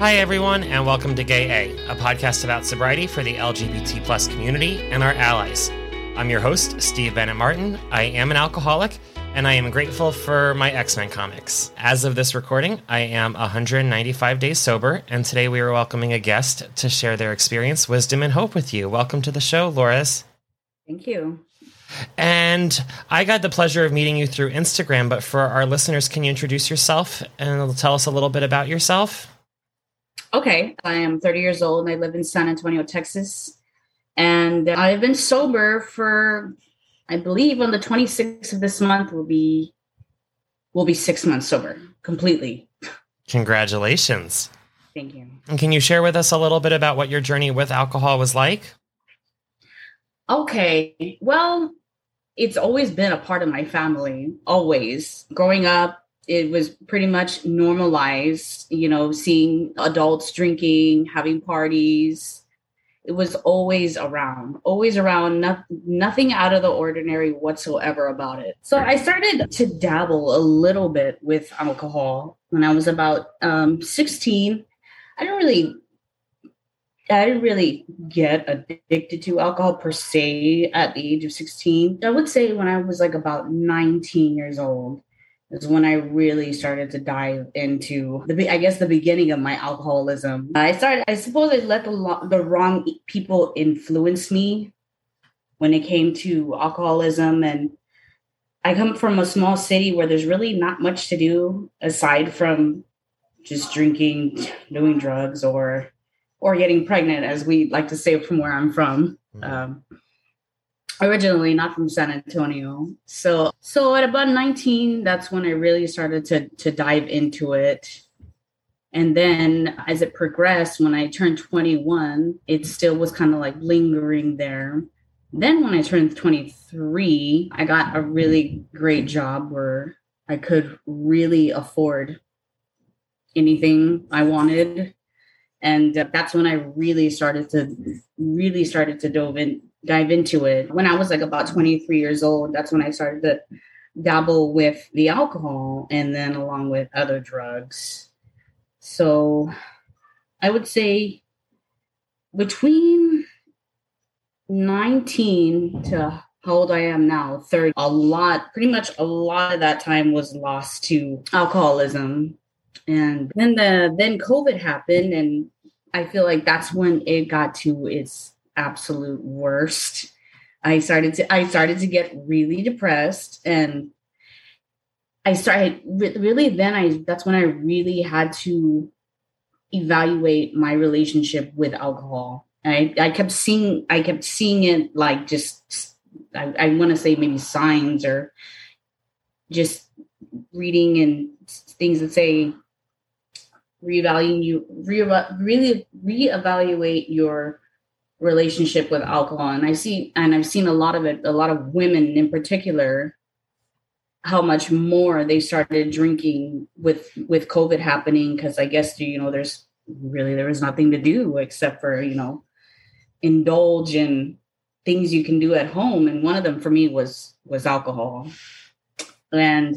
Hi, everyone, and welcome to Gay A, a podcast about sobriety for the LGBT plus community and our allies. I'm your host, Steve Bennett Martin. I am an alcoholic, and I am grateful for my X Men comics. As of this recording, I am 195 days sober, and today we are welcoming a guest to share their experience, wisdom, and hope with you. Welcome to the show, Lores. Thank you. And I got the pleasure of meeting you through Instagram, but for our listeners, can you introduce yourself and tell us a little bit about yourself? Okay, I am 30 years old and I live in San Antonio, Texas. And I've been sober for, I believe, on the 26th of this month will be will be six months sober completely. Congratulations. Thank you. And can you share with us a little bit about what your journey with alcohol was like? Okay. Well, it's always been a part of my family, always. Growing up, it was pretty much normalized, you know, seeing adults drinking, having parties. It was always around, always around, no, nothing out of the ordinary whatsoever about it. So I started to dabble a little bit with alcohol when I was about um, 16. I didn't really I didn't really get addicted to alcohol per se at the age of 16. I would say when I was like about 19 years old, is when I really started to dive into the I guess the beginning of my alcoholism. I started I suppose I let the the wrong people influence me when it came to alcoholism and I come from a small city where there's really not much to do aside from just drinking, doing drugs or or getting pregnant as we like to say from where I'm from. Mm-hmm. Um, originally not from San Antonio. So so at about 19, that's when I really started to to dive into it. And then as it progressed, when I turned 21, it still was kind of like lingering there. Then when I turned 23, I got a really great job where I could really afford anything I wanted. And uh, that's when I really started to really started to dove in dive into it. When I was like about 23 years old, that's when I started to dabble with the alcohol and then along with other drugs. So I would say between 19 to how old I am now, 30, a lot, pretty much a lot of that time was lost to alcoholism. And then the then COVID happened and I feel like that's when it got to its absolute worst. I started to I started to get really depressed and I started really then I that's when I really had to evaluate my relationship with alcohol. I I kept seeing I kept seeing it like just I, I want to say maybe signs or just reading and things that say reevaluating you re, really reevaluate your relationship with alcohol. And i see and i've seen a lot of it a lot of women in particular how much more they started drinking with with covid happening. Because i guess you know there's really there was nothing to do except for you know indulge in things you can do at home. And one of them for me was was alcohol. And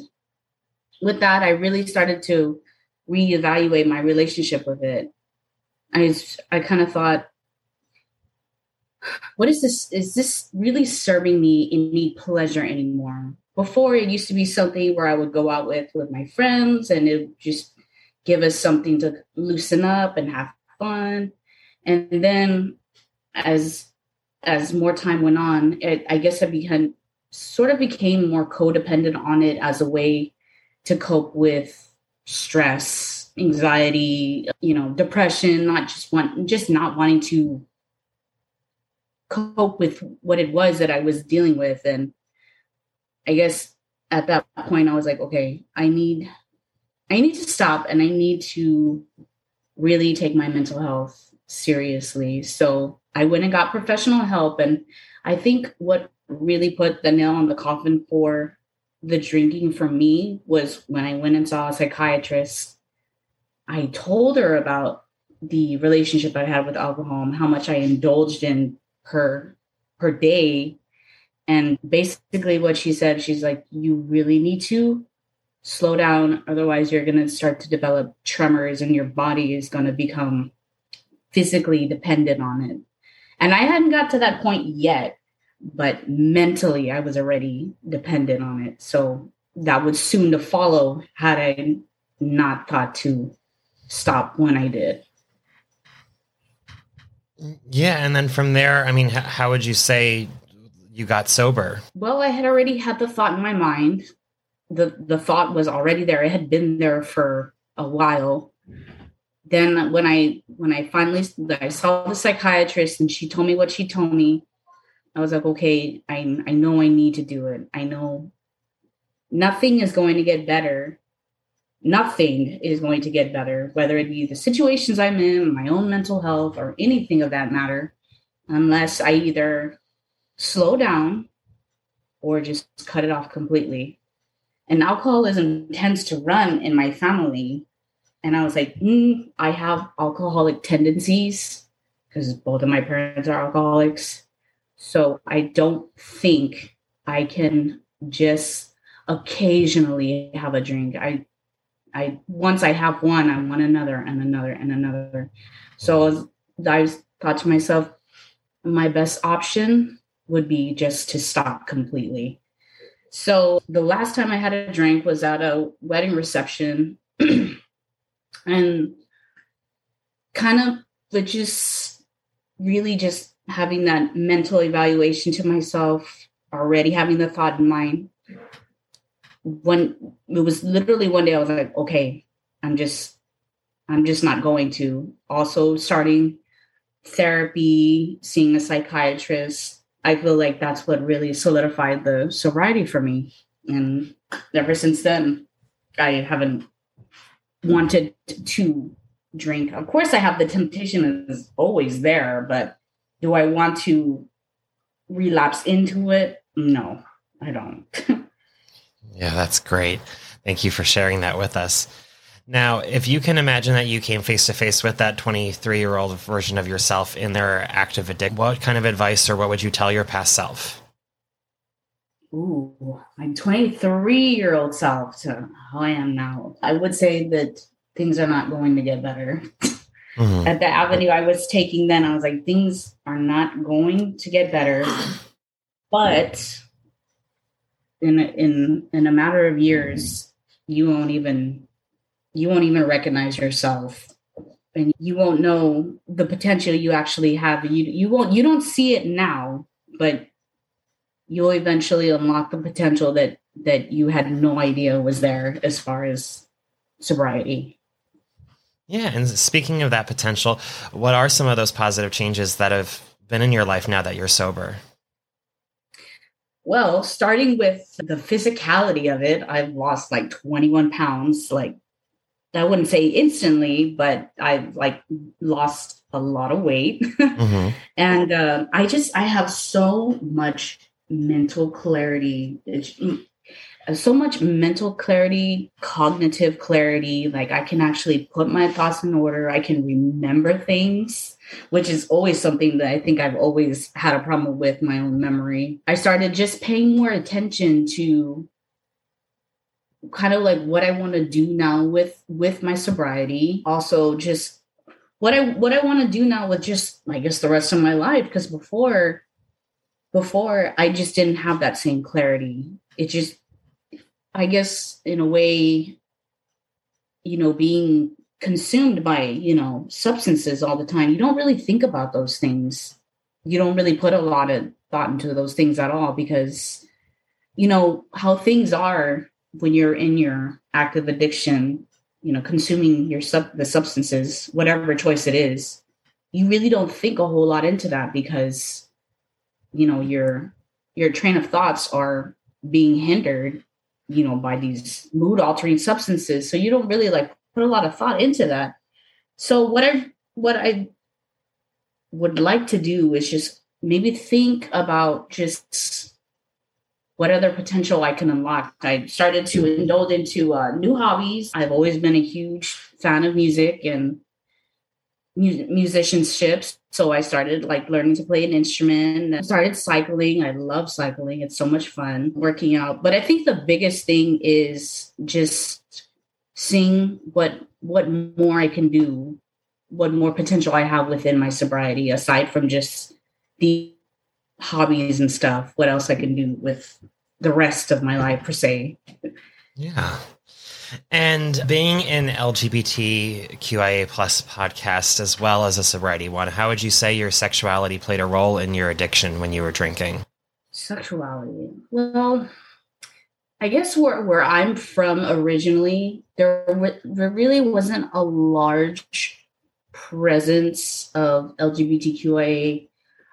with that i really started to reevaluate my relationship with it. I i kind of thought what is this? Is this really serving me any pleasure anymore? Before it used to be something where I would go out with with my friends and it just give us something to loosen up and have fun. And then as as more time went on, it, I guess I became sort of became more codependent on it as a way to cope with stress, anxiety, you know, depression, not just want just not wanting to cope with what it was that I was dealing with. And I guess at that point I was like, okay, I need I need to stop and I need to really take my mental health seriously. So I went and got professional help. And I think what really put the nail on the coffin for the drinking for me was when I went and saw a psychiatrist. I told her about the relationship I had with alcohol and how much I indulged in her per day. And basically, what she said, she's like, You really need to slow down. Otherwise, you're going to start to develop tremors and your body is going to become physically dependent on it. And I hadn't got to that point yet, but mentally, I was already dependent on it. So that was soon to follow had I not thought to stop when I did. Yeah. And then from there, I mean, how would you say you got sober? Well, I had already had the thought in my mind the the thought was already there. It had been there for a while. Then when I when I finally I saw the psychiatrist and she told me what she told me, I was like, okay, I I know I need to do it. I know nothing is going to get better. Nothing is going to get better, whether it be the situations I'm in, my own mental health, or anything of that matter, unless I either slow down or just cut it off completely and alcoholism tends to run in my family. And I was like, mm, I have alcoholic tendencies because both of my parents are alcoholics. So I don't think I can just occasionally have a drink. I, I once I have one, I want another and another and another. So I thought to myself, my best option would be just to stop completely. So the last time I had a drink was at a wedding reception and kind of but just really just having that mental evaluation to myself, already having the thought in mind. When it was literally one day I was like, okay, I'm just I'm just not going to. Also starting therapy, seeing a psychiatrist, I feel like that's what really solidified the sobriety for me. And ever since then, I haven't wanted to drink. Of course, I have the temptation is always there, but do I want to relapse into it? No, I don't. yeah, that's great. Thank you for sharing that with us. Now, if you can imagine that you came face to face with that 23 year old version of yourself in their active addiction, what kind of advice or what would you tell your past self? Ooh, my 23 year old self to how I am now. I would say that things are not going to get better. Mm-hmm. At the avenue I was taking then, I was like, things are not going to get better. But in in in a matter of years, you won't even you won't even recognize yourself. And you won't know the potential you actually have. You you won't you don't see it now but you'll eventually unlock the potential that that you had no idea was there as far as sobriety. Yeah and speaking of that potential what are some of those positive changes that have been in your life now that you're sober well starting with the physicality of it i've lost like 21 pounds like I wouldn't say instantly, but I've like lost a lot of weight. mm-hmm. And uh, I just, I have so much mental clarity. It's, mm, Uh, so much mental clarity, cognitive clarity. Like I can actually put my thoughts in order. I can remember things, which is always something that I think I've always had a problem with my own memory. I started just paying more attention to kind of like what I want to do now with with my sobriety. Also just what I what I want to do now with just I guess the rest of my life because before before I just didn't have that same clarity. It just I guess in a way you know being consumed by, you know, substances all the time, you don't really think about those things. you don't really put a lot of thought into those things at all because you know how things are when you're in your active addiction you know consuming your sub the substances whatever choice it is you really don't think a whole lot into that because you know your your train of thoughts are being hindered you know by these mood altering substances so you don't really like put a lot of thought into that so what i what i would like to do is just maybe think about just what other potential I can unlock. I started to indulge into uh, new hobbies. I've always been a huge fan of music and mu- musicianships. So I started like learning to play an instrument. I started cycling. I love cycling. It's so much fun working out. But I think the biggest thing is just seeing what what more I can do, what more potential I have within my sobriety aside from just the hobbies and stuff. What else I can do with the rest of my life per se. Yeah. And being an LGBTQIA plus podcast as well as a sobriety one, how would you say your sexuality played a role in your addiction when you were drinking? Sexuality. Well, I guess where, where I'm from originally, there, there really wasn't a large presence of LGBTQIA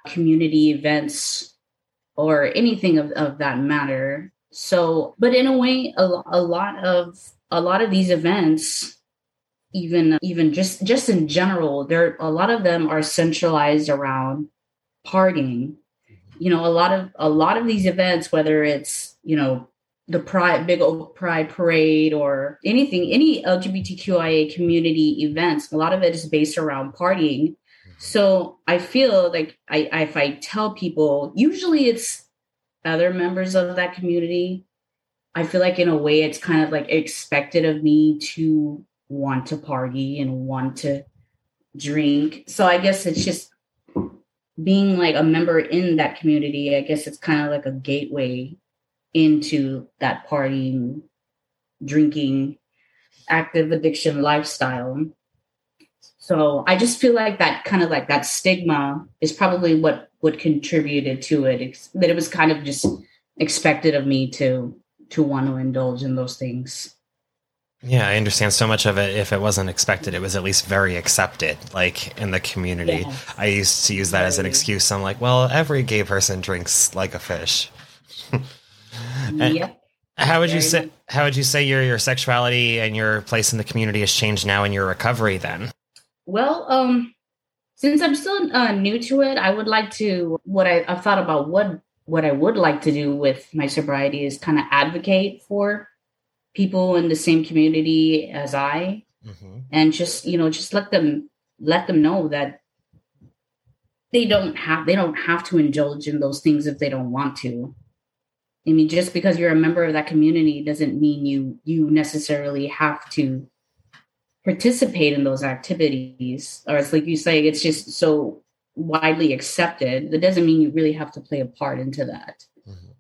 community events or anything of, of that matter. So, but in a way, a, a lot of a lot of these events even even just just in general there a lot of them are centralized around partying. You know a lot of a lot of these events whether it's you know the pride big old pride parade or anything any lgbtqia community events a lot of it is based around partying. Mm-hmm. So i feel like i if i tell people usually it's other members of that community I feel like in a way it's kind of like expected of me to want to party and want to drink. So I guess it's just being like a member in that community. I guess it's kind of like a gateway into that partying, drinking, active addiction lifestyle. So I just feel like that kind of like that stigma is probably what what contributed to it. That it was kind of just expected of me to to want to indulge in those things. Yeah, I understand so much of it. If it wasn't expected, it was at least very accepted, like in the community. I used to use that as an excuse. I'm like, well, every gay person drinks like a fish. yep. How would you say? How would you say your your sexuality and your place in the community has changed now in your recovery? Then, well, um, since I'm still uh, new to it, I would like to. What I, I've thought about what what I would like to do with my sobriety is kind of advocate for people in the same community as I mm-hmm. and just, you know, just let them let them know that they don't have they don't have to indulge in those things if they don't want to. I mean, just because you're a member of that community doesn't mean you you necessarily have to participate in those activities. Or it's like you say, it's just so widely accepted, that doesn't mean you really have to play a part into that. Mm-hmm.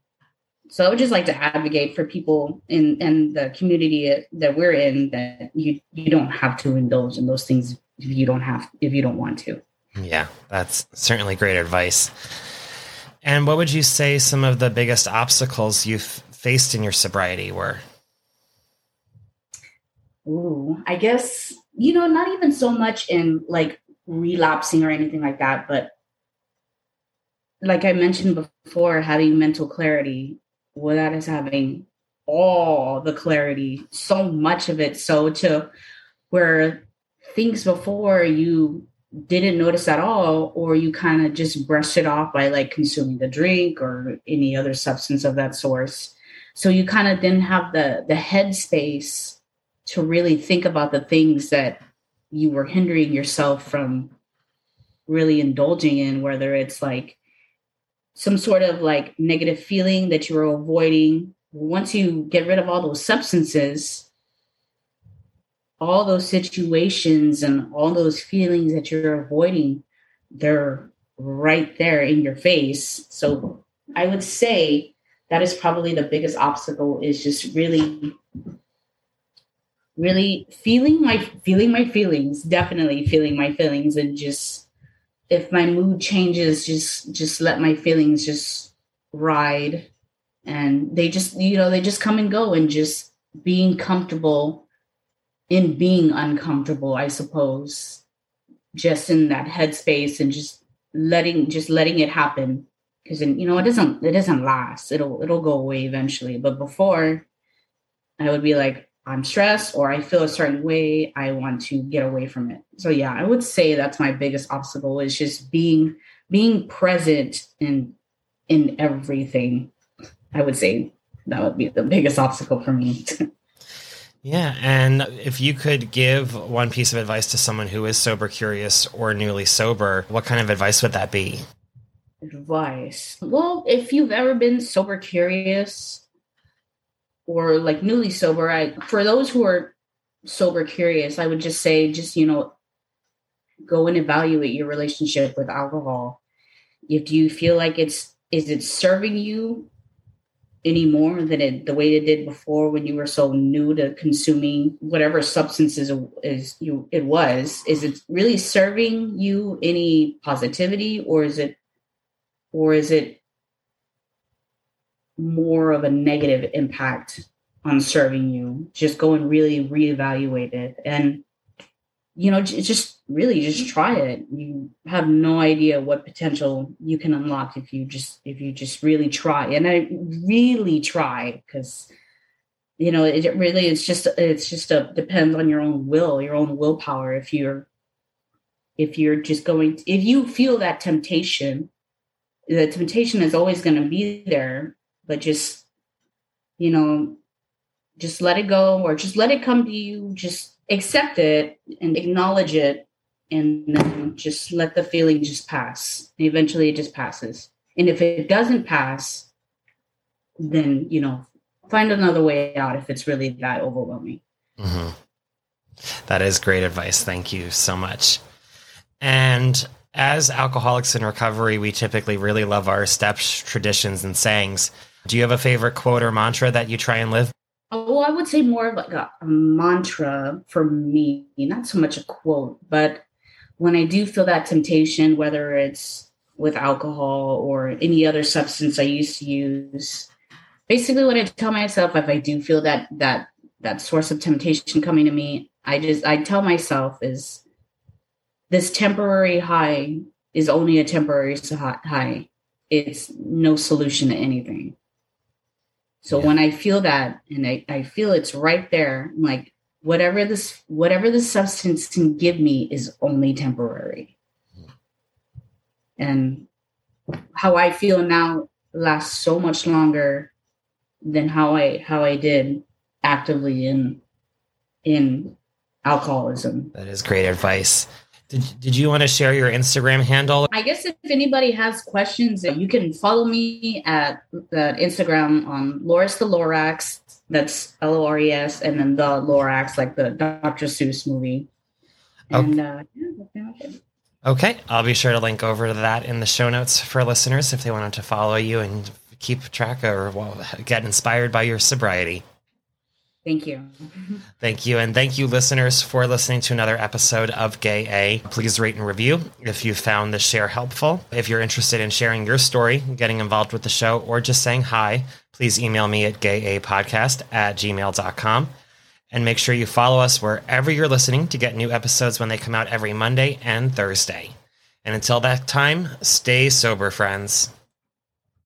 So I would just like to advocate for people in, in the community that we're in that you you don't have to indulge in those things if you don't have if you don't want to. Yeah, that's certainly great advice. And what would you say some of the biggest obstacles you've faced in your sobriety were? Ooh, I guess you know, not even so much in like relapsing or anything like that. But like I mentioned before, having mental clarity, that is having all the clarity, so much of it. So to where things before you didn't notice at all, or you kind of just brushed it off by like consuming the drink or any other substance of that source. So you kind of didn't have the the headspace to really think about the things that you were hindering yourself from really indulging in, whether it's like some sort of like negative feeling that you're avoiding. Once you get rid of all those substances, all those situations and all those feelings that you're avoiding, they're right there in your face. So I would say that is probably the biggest obstacle is just really really feeling my feeling my feelings definitely feeling my feelings and just if my mood changes, just just let my feelings just ride. And they just you know they just come and go and just being comfortable in being uncomfortable i suppose. Just in that headspace and just letting just letting it happen. Because you know it doesn't it doesn't last. It'll it'll go away eventually. But before i would be like i'm stressed or i feel a certain way i want to get away from it so yeah i would say that's my biggest obstacle is just being being present in in everything I would say that would be the biggest obstacle for me. yeah. And if you could give one piece of advice to someone who is sober curious or newly sober, what kind of advice would that be? Advice. Well, if you've ever been sober curious or like newly sober, I for those who are sober curious, I would just say just, you know, go and evaluate your relationship with alcohol. If you feel like it's is it serving you any more than it the way it did before when you were so new to consuming whatever substances is you it was is it really serving you any positivity or is it or is it more of a negative impact on serving you just go and really reevaluate it. And you know just really just try it. You have no idea what potential you can unlock if you just if you just really try. And i really try because you know it really it's just it's just a depends on your own will your own willpower. If you're if you're just going to, if you feel that temptation the temptation is always going to be there but just you know just let it go or just let it come to you just accept it and acknowledge it and then just let the feeling just pass. And eventually it just passes. And if it doesn't pass, then, you know, find another way out if it's really that overwhelming. Mm-hmm. That is great advice. Thank you so much. And as alcoholics in recovery, we typically really love our steps, traditions, and sayings. Do you have a favorite quote or mantra that you try and live Oh, I would say more of like a, a, mantra for me, not so much a quote, but when I do feel that temptation, whether it's with alcohol or any other substance I used to use, basically what I tell myself if I do feel that that that source of temptation coming to me, I just I tell myself is this temporary high is only a temporary high. It's no solution to anything. So yeah. when I feel that and I, I feel it's right there, I'm like, whatever this whatever the substance can give me is only temporary. And how I feel now lasts so much longer than how I how I did actively in in alcoholism. That is great advice. Did, did you want to share your Instagram handle? I guess if anybody has questions, you can follow me at the Instagram on Lores the Lorax. That's L O R E S, and then the Lorax, like the Dr. Seuss movie. And okay. Uh, okay, I'll be sure to link over to that in the show notes for listeners if they wanted to follow you and keep track or well, get inspired by your sobriety. Thank you. thank you. And thank you, listeners, for listening to another episode of Gay A. Please rate and review if you found this share helpful. If you're interested in sharing your story, getting involved with the show, or just saying hi, please email me at gayapodcast at gmail.com. And make sure you follow us wherever you're listening to get new episodes when they come out every Monday and Thursday. And until that time, stay sober, friends.